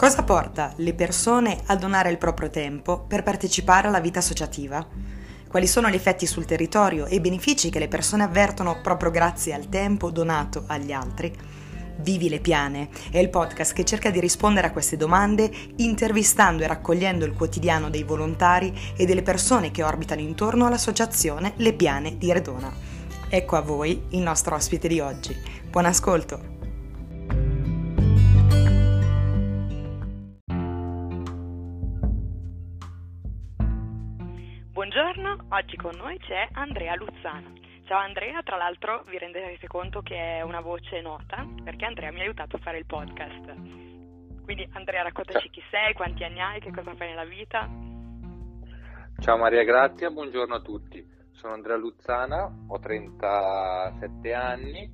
Cosa porta le persone a donare il proprio tempo per partecipare alla vita associativa? Quali sono gli effetti sul territorio e i benefici che le persone avvertono proprio grazie al tempo donato agli altri? Vivi le Piane è il podcast che cerca di rispondere a queste domande intervistando e raccogliendo il quotidiano dei volontari e delle persone che orbitano intorno all'associazione Le Piane di Redona. Ecco a voi il nostro ospite di oggi. Buon ascolto! Oggi con noi c'è Andrea Luzzano. Ciao Andrea, tra l'altro vi renderete conto che è una voce nota perché Andrea mi ha aiutato a fare il podcast. Quindi Andrea raccontaci chi sei, quanti anni hai, che cosa fai nella vita. Ciao Maria Grazia, buongiorno a tutti. Sono Andrea Luzzana, ho 37 anni,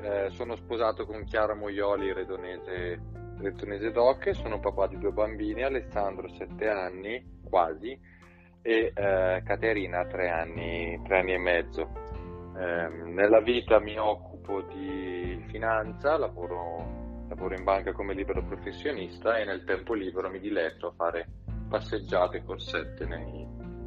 eh, sono sposato con Chiara Moioli, redonese, redonese doc, sono papà di due bambini, Alessandro 7 anni, quasi, e eh, Caterina 3 anni, 3 anni e mezzo. Eh, nella vita mi occupo di finanza, lavoro, lavoro, in banca come libero professionista e nel tempo libero mi diletto a fare passeggiate, corsette nei,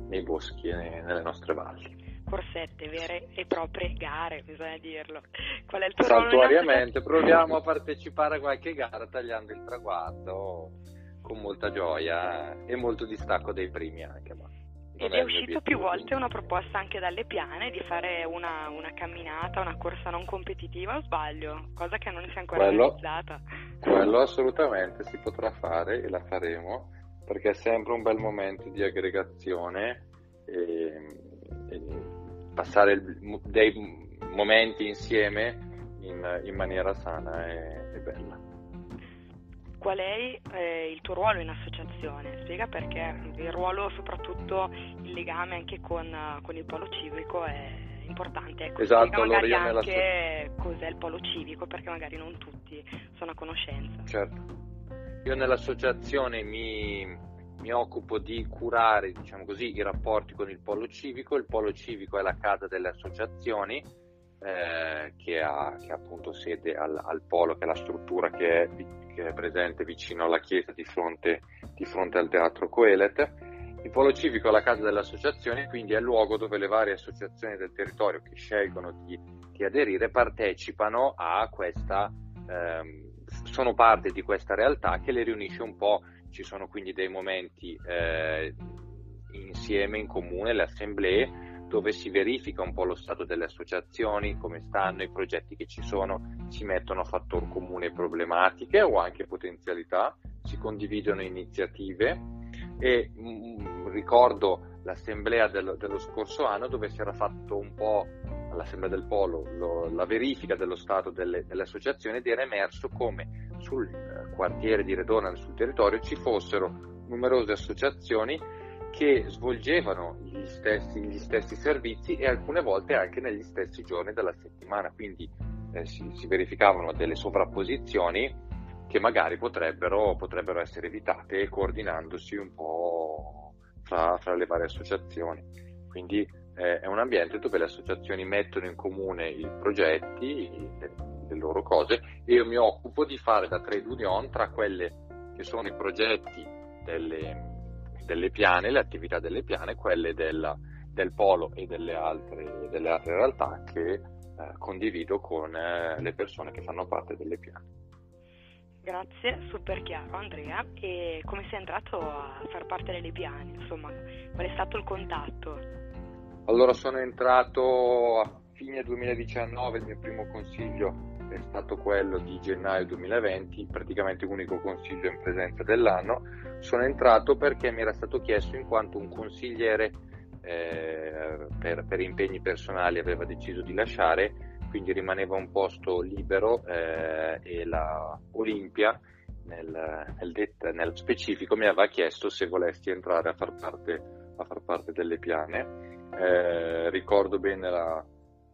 nei boschi e nei, nelle nostre valli. Corsette vere e proprie gare, bisogna dirlo. Qual è il tuo Saltuariamente, proviamo a partecipare a qualche gara tagliando il traguardo con molta gioia e molto distacco dei primi anche. Ma ed è uscito più volte una proposta anche dalle piane di fare una, una, camminata, una corsa non competitiva o sbaglio? Cosa che non si è ancora quello, realizzata. Quello assolutamente si potrà fare e la faremo perché è sempre un bel momento di aggregazione e, e passare il, dei momenti insieme in, in maniera sana e, e bella qual è eh, il tuo ruolo in associazione? Spiega perché il ruolo, soprattutto il legame anche con, con il polo civico è importante. Ecco, esatto, magari allora anche cos'è il polo civico perché magari non tutti sono a conoscenza. Certo. Io nell'associazione mi, mi occupo di curare, diciamo così, i rapporti con il polo civico. Il polo civico è la casa delle associazioni eh, che, ha, che, ha, appunto sede al, al, polo, che è la struttura che è, che è presente vicino alla chiesa di fronte, di fronte, al teatro Coelet. Il polo civico è la casa delle associazioni, quindi è il luogo dove le varie associazioni del territorio che scelgono di, di aderire partecipano a questa, ehm, sono parte di questa realtà che le riunisce un po', ci sono quindi dei momenti eh, insieme, in comune, le assemblee, dove si verifica un po' lo stato delle associazioni, come stanno i progetti che ci sono, si mettono a fattor comune problematiche o anche potenzialità, si condividono iniziative. E mh, mm, ricordo l'assemblea dello, dello, scorso anno dove si era fatto un po' all'assemblea del Polo lo, la verifica dello stato delle, delle associazioni ed era emerso come sul quartiere di Redona, sul territorio, ci fossero numerose associazioni che svolgevano gli stessi, gli stessi, servizi e alcune volte anche negli stessi giorni della settimana, quindi eh, si, si, verificavano delle sovrapposizioni che magari potrebbero, potrebbero essere evitate coordinandosi un po' fra, fra le varie associazioni. Quindi eh, è un ambiente dove le associazioni mettono in comune i progetti, le, le loro cose e io mi occupo di fare da trade union tra quelle che sono i progetti delle, delle piane, le attività delle piane, quelle della, del polo e delle altre, delle altre realtà che eh, condivido con eh, le persone che fanno parte delle piane. Grazie, super chiaro Andrea. E come sei entrato a far parte delle piane? Insomma, qual è stato il contatto? Allora sono entrato a fine 2019, il mio primo consiglio è stato quello di gennaio 2020, praticamente l'unico consiglio in presenza dell'anno. Sono entrato perché mi era stato chiesto in quanto un consigliere eh, per, per, impegni personali aveva deciso di lasciare, quindi rimaneva un posto libero eh, e la Olimpia nel, nel, det- nel, specifico mi aveva chiesto se volessi entrare a far parte, a far parte delle piane. Eh, ricordo bene la,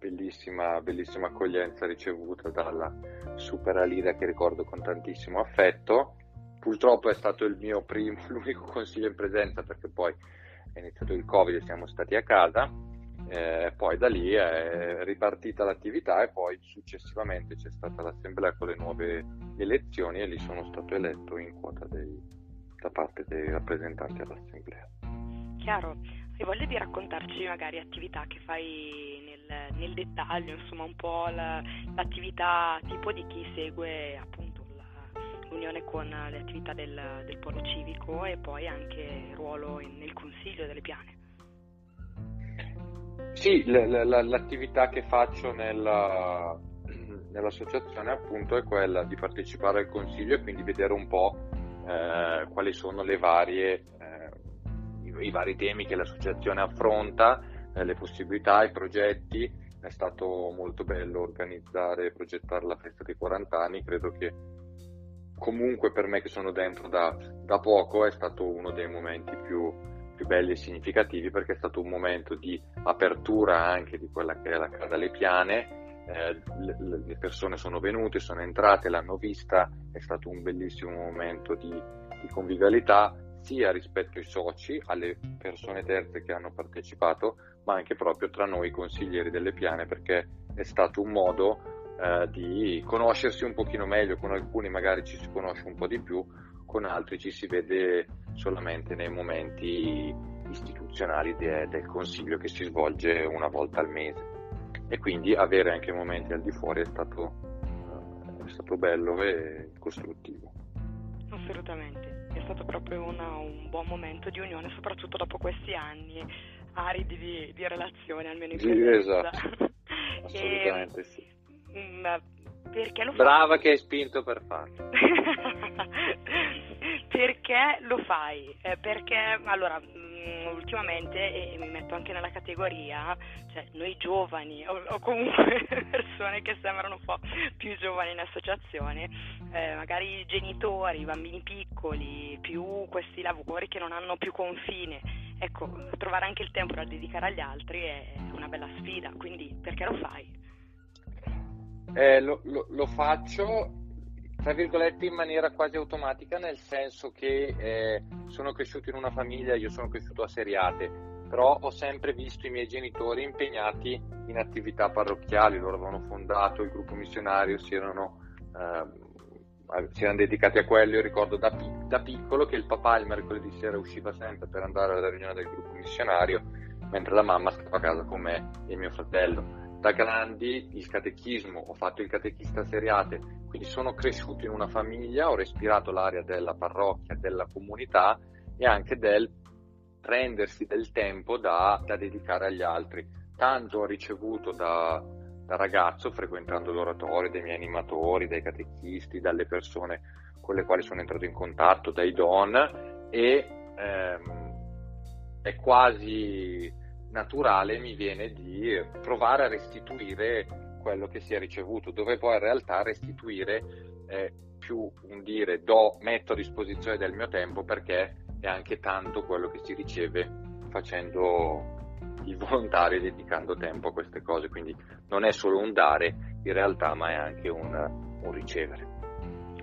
bellissima, bellissima accoglienza ricevuta dalla Super Alida che ricordo con tantissimo affetto. Purtroppo è stato il mio primo, l'unico consiglio in presenza perché poi è iniziato il Covid e siamo stati a casa Eh, poi da lì è ripartita l'attività e poi successivamente c'è stata l'assemblea con le nuove elezioni e lì sono stato eletto in quota dei, da parte dei rappresentanti all'assemblea. Chiaro, hai voglia di raccontarci magari attività che fai nel, nel dettaglio, insomma un po' la, l'attività tipo di chi segue appunto la, l'unione con le attività del, del polo civico e poi anche il ruolo in, nel consiglio delle piane. Sì, l- l- l'attività che faccio nella, nell'associazione appunto è quella di partecipare al consiglio e quindi vedere un po' eh, quali sono le varie i vari temi che l'associazione affronta, eh, le possibilità, i progetti. È stato molto bello organizzare e progettare la festa dei 40 anni, credo che comunque per me che sono dentro da, da poco è stato uno dei momenti più, più, belli e significativi perché è stato un momento di apertura anche di quella che è la Casa Le Piane. Eh, le, le, persone sono venute, sono entrate, l'hanno vista, è stato un bellissimo momento di, di convivialità sia rispetto ai soci, alle persone terze che hanno partecipato, ma anche proprio tra noi consiglieri delle piane, perché è stato un modo eh, di conoscersi un pochino meglio, con alcuni magari ci si conosce un po' di più, con altri ci si vede solamente nei momenti istituzionali de- del consiglio che si svolge una volta al mese. E quindi avere anche momenti al di fuori è stato, eh, è stato bello e costruttivo. Assolutamente è stato proprio una, un buon momento di unione, soprattutto dopo questi anni aridi di, di relazione, almeno in sì, esatto. Assolutamente e, sì. Mm, perché lo Brava fai? che hai spinto per farlo. perché lo fai? Eh, perché allora Mm, ultimamente, e mi metto anche nella categoria, cioè noi giovani o, o comunque persone che sembrano un po' più giovani in associazione, eh, magari i genitori, i bambini piccoli, più questi lavori che non hanno più confine, ecco, trovare anche il tempo da dedicare agli altri è una bella sfida, quindi perché lo fai? Eh, lo, lo, lo faccio tra virgolette in maniera quasi automatica nel senso che eh, sono cresciuto in una famiglia, io sono cresciuto a seriate, però ho sempre visto i miei genitori impegnati in attività parrocchiali, loro avevano fondato il gruppo missionario, si erano, eh, si erano dedicati a quello, io ricordo da, da, piccolo che il papà il mercoledì sera usciva sempre per andare alla riunione del gruppo missionario, mentre la mamma stava a casa con me e mio fratello da grandi il catechismo, ho fatto il catechista seriate, quindi sono cresciuto in una famiglia, ho respirato l'aria della parrocchia, della comunità e anche del prendersi del tempo da, da dedicare agli altri. Tanto ho ricevuto da, da ragazzo, frequentando l'oratorio, dai miei animatori, dai catechisti, dalle persone con le quali sono entrato in contatto, dai don e ehm, è quasi naturale mi viene di provare a restituire quello che si è ricevuto, dove poi in realtà restituire è più un dire do, metto a disposizione del mio tempo perché è anche tanto quello che si riceve facendo il volontario dedicando tempo a queste cose, quindi non è solo un dare in realtà ma è anche un, un ricevere.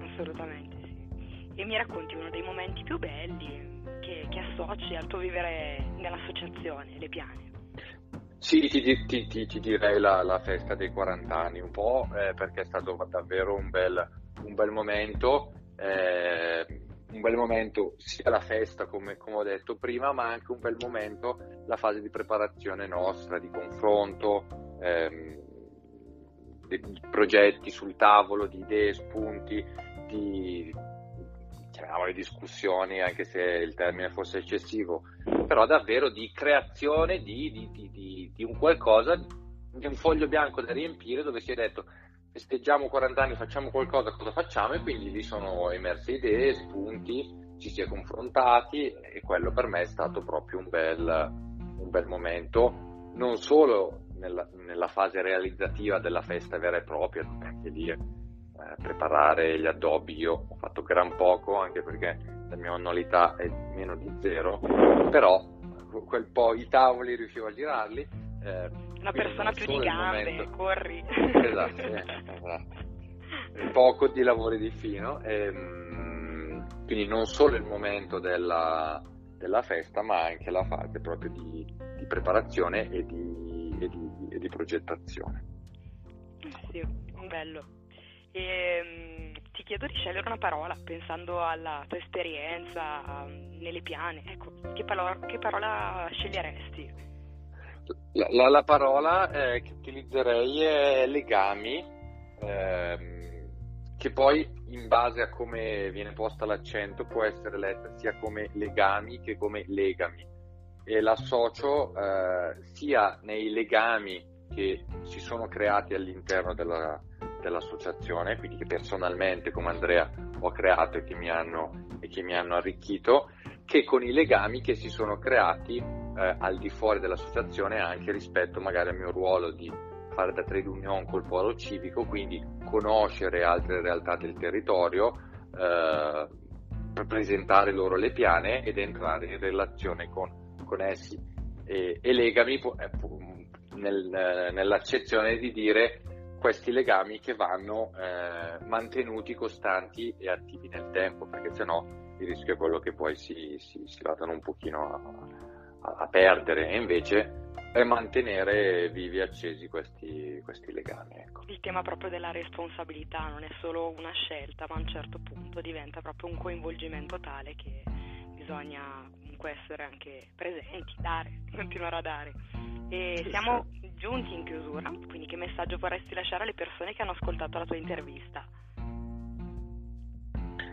Assolutamente sì. E mi racconti uno dei momenti più belli che, che associ al tuo vivere nell'associazione, le piane? Sì, ti, ti, ti, ti direi la, la, festa dei 40 anni, un po' eh, perché è stato davvero un bel, un bel momento, eh, un bel momento sia la festa come, come, ho detto prima, ma anche un bel momento la fase di preparazione nostra, di confronto, ehm, di progetti sul tavolo, di idee, spunti, di, chiamiamole discussioni, anche se il termine fosse eccessivo, però davvero di creazione di, di, di, di un qualcosa, di un foglio bianco da riempire dove si è detto festeggiamo 40 anni, facciamo qualcosa, cosa facciamo? E quindi lì sono emerse idee, spunti, ci si è confrontati e quello per me è stato proprio un bel, un bel momento, non solo nella, nella, fase realizzativa della festa vera e propria, anche lì eh, preparare gli addobbi io ho fatto gran poco anche perché la mia annualità è meno di zero però quel po' i tavoli riuscivo a girarli eh, una persona più di gambe corri esatto, eh, esatto. poco di lavori di fino e, ehm, quindi non solo il momento della, della, festa ma anche la fase proprio di, di preparazione e di e di, e di progettazione. Sì, bello. E, ehm, ti chiedo di scegliere una parola pensando alla tua esperienza nelle piane. Ecco, che, parola, che parola sceglieresti? La, la, la parola eh, che utilizzerei è legami, ehm, che poi in base a come viene posta l'accento può essere letta sia come legami che come legami. E l'associo eh, sia nei legami che si sono creati all'interno della, dell'associazione, quindi che personalmente come Andrea ho creato e che mi hanno, che mi hanno arricchito, che con i legami che si sono creati eh, al di fuori dell'associazione anche rispetto magari al mio ruolo di fare da trade union col polo civico, quindi conoscere altre realtà del territorio, eh, presentare loro le piane ed entrare in relazione con, con essi. E, e legami eh, nel, nell'accezione di dire questi legami che vanno eh, mantenuti costanti e attivi nel tempo, perché sennò il rischio è quello che poi si, si, si vadano un pochino a, a, perdere e invece è mantenere vivi e accesi questi, questi legami. Ecco. Il tema proprio della responsabilità non è solo una scelta, ma a un certo punto diventa proprio un coinvolgimento tale che bisogna comunque essere anche presenti, dare, continuare a dare. E siamo giunti in chiusura, quindi che messaggio vorresti lasciare alle persone che hanno ascoltato la tua intervista?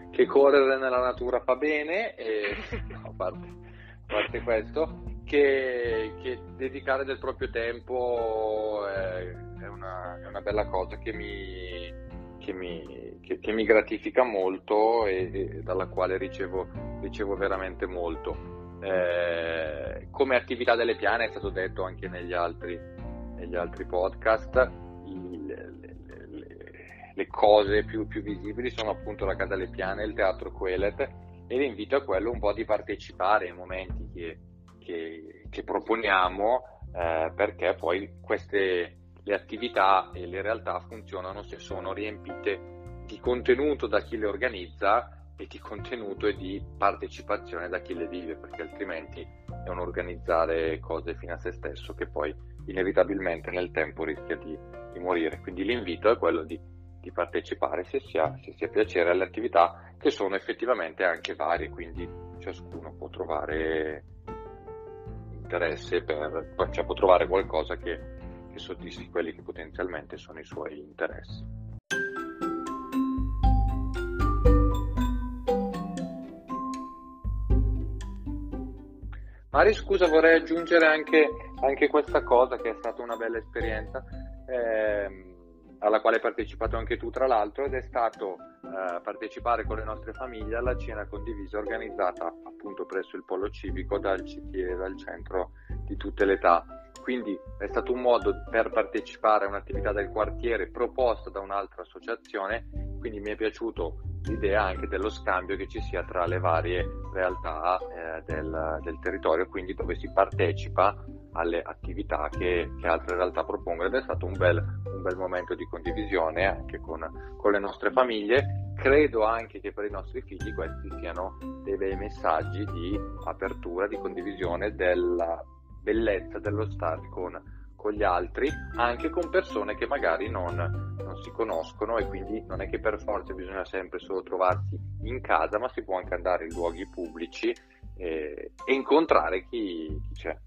Che correre nella natura fa bene, e, no, a, parte, a parte questo, che, che, dedicare del proprio tempo è, è, una, è una, bella cosa che mi, che mi, che, che mi gratifica molto e, e, dalla quale ricevo, ricevo veramente molto. Eh, come attività delle piane è stato detto anche negli altri, negli altri podcast, il, le, le, le, cose più, più, visibili sono appunto la Casa delle Piane il Teatro Quelet e l'invito a quello un po' di partecipare ai momenti che, che, che proponiamo eh, perché poi queste le attività e le realtà funzionano se sono riempite di contenuto da chi le organizza e di contenuto e di partecipazione da chi le vive, perché altrimenti è un organizzare cose fino a se stesso che poi inevitabilmente nel tempo rischia di, di morire. Quindi l'invito è quello di, di partecipare se si, ha, se si ha piacere alle attività che sono effettivamente anche varie, quindi ciascuno può trovare interesse per, cioè può trovare qualcosa che, che soddisfi quelli che potenzialmente sono i suoi interessi. Mari, scusa, vorrei aggiungere anche, anche, questa cosa che è stata una bella esperienza, ehm, alla quale hai partecipato anche tu, tra l'altro, ed è stato eh, partecipare con le nostre famiglie alla cena condivisa organizzata appunto presso il Polo Civico dal CTE, dal centro di tutte le età. Quindi è stato un modo per partecipare a un'attività del quartiere proposta da un'altra associazione, quindi mi è piaciuto l'idea anche dello scambio che ci sia tra le varie realtà eh, del, del, territorio, quindi dove si partecipa alle attività che, che, altre realtà propongono ed è stato un bel, un bel momento di condivisione anche con, con, le nostre famiglie. Credo anche che per i nostri figli questi siano dei bei messaggi di apertura, di condivisione della bellezza dello stare con, con gli altri, anche con persone che magari non, non si conoscono e quindi non è che per forza bisogna sempre solo trovarsi in casa, ma si può anche andare in luoghi pubblici e, e incontrare chi, chi c'è.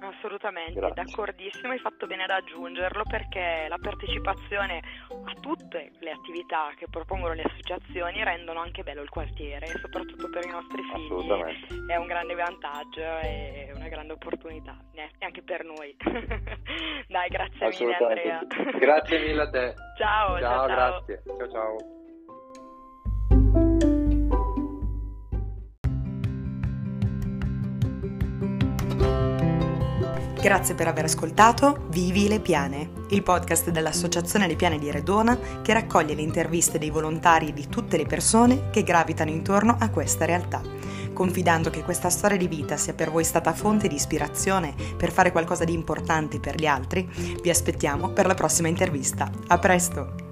Assolutamente, Grazie. d'accordissimo, hai fatto bene ad aggiungerlo perché la partecipazione a tutte le attività che propongono le associazioni rendono anche bello il quartiere e soprattutto per i nostri figli è un grande vantaggio e una grande opportunità e anche per noi. Dai, grazie mille Andrea. Grazie mille a te. Ciao, ciao, ciao. grazie. Ciao, ciao. Grazie per aver ascoltato Vivi le Piane, il podcast dell'Associazione Le Piane di Redona che raccoglie le interviste dei volontari e di tutte le persone che gravitano intorno a questa realtà. Confidando che questa storia di vita sia per voi stata fonte di ispirazione per fare qualcosa di importante per gli altri, vi aspettiamo per la prossima intervista. A presto!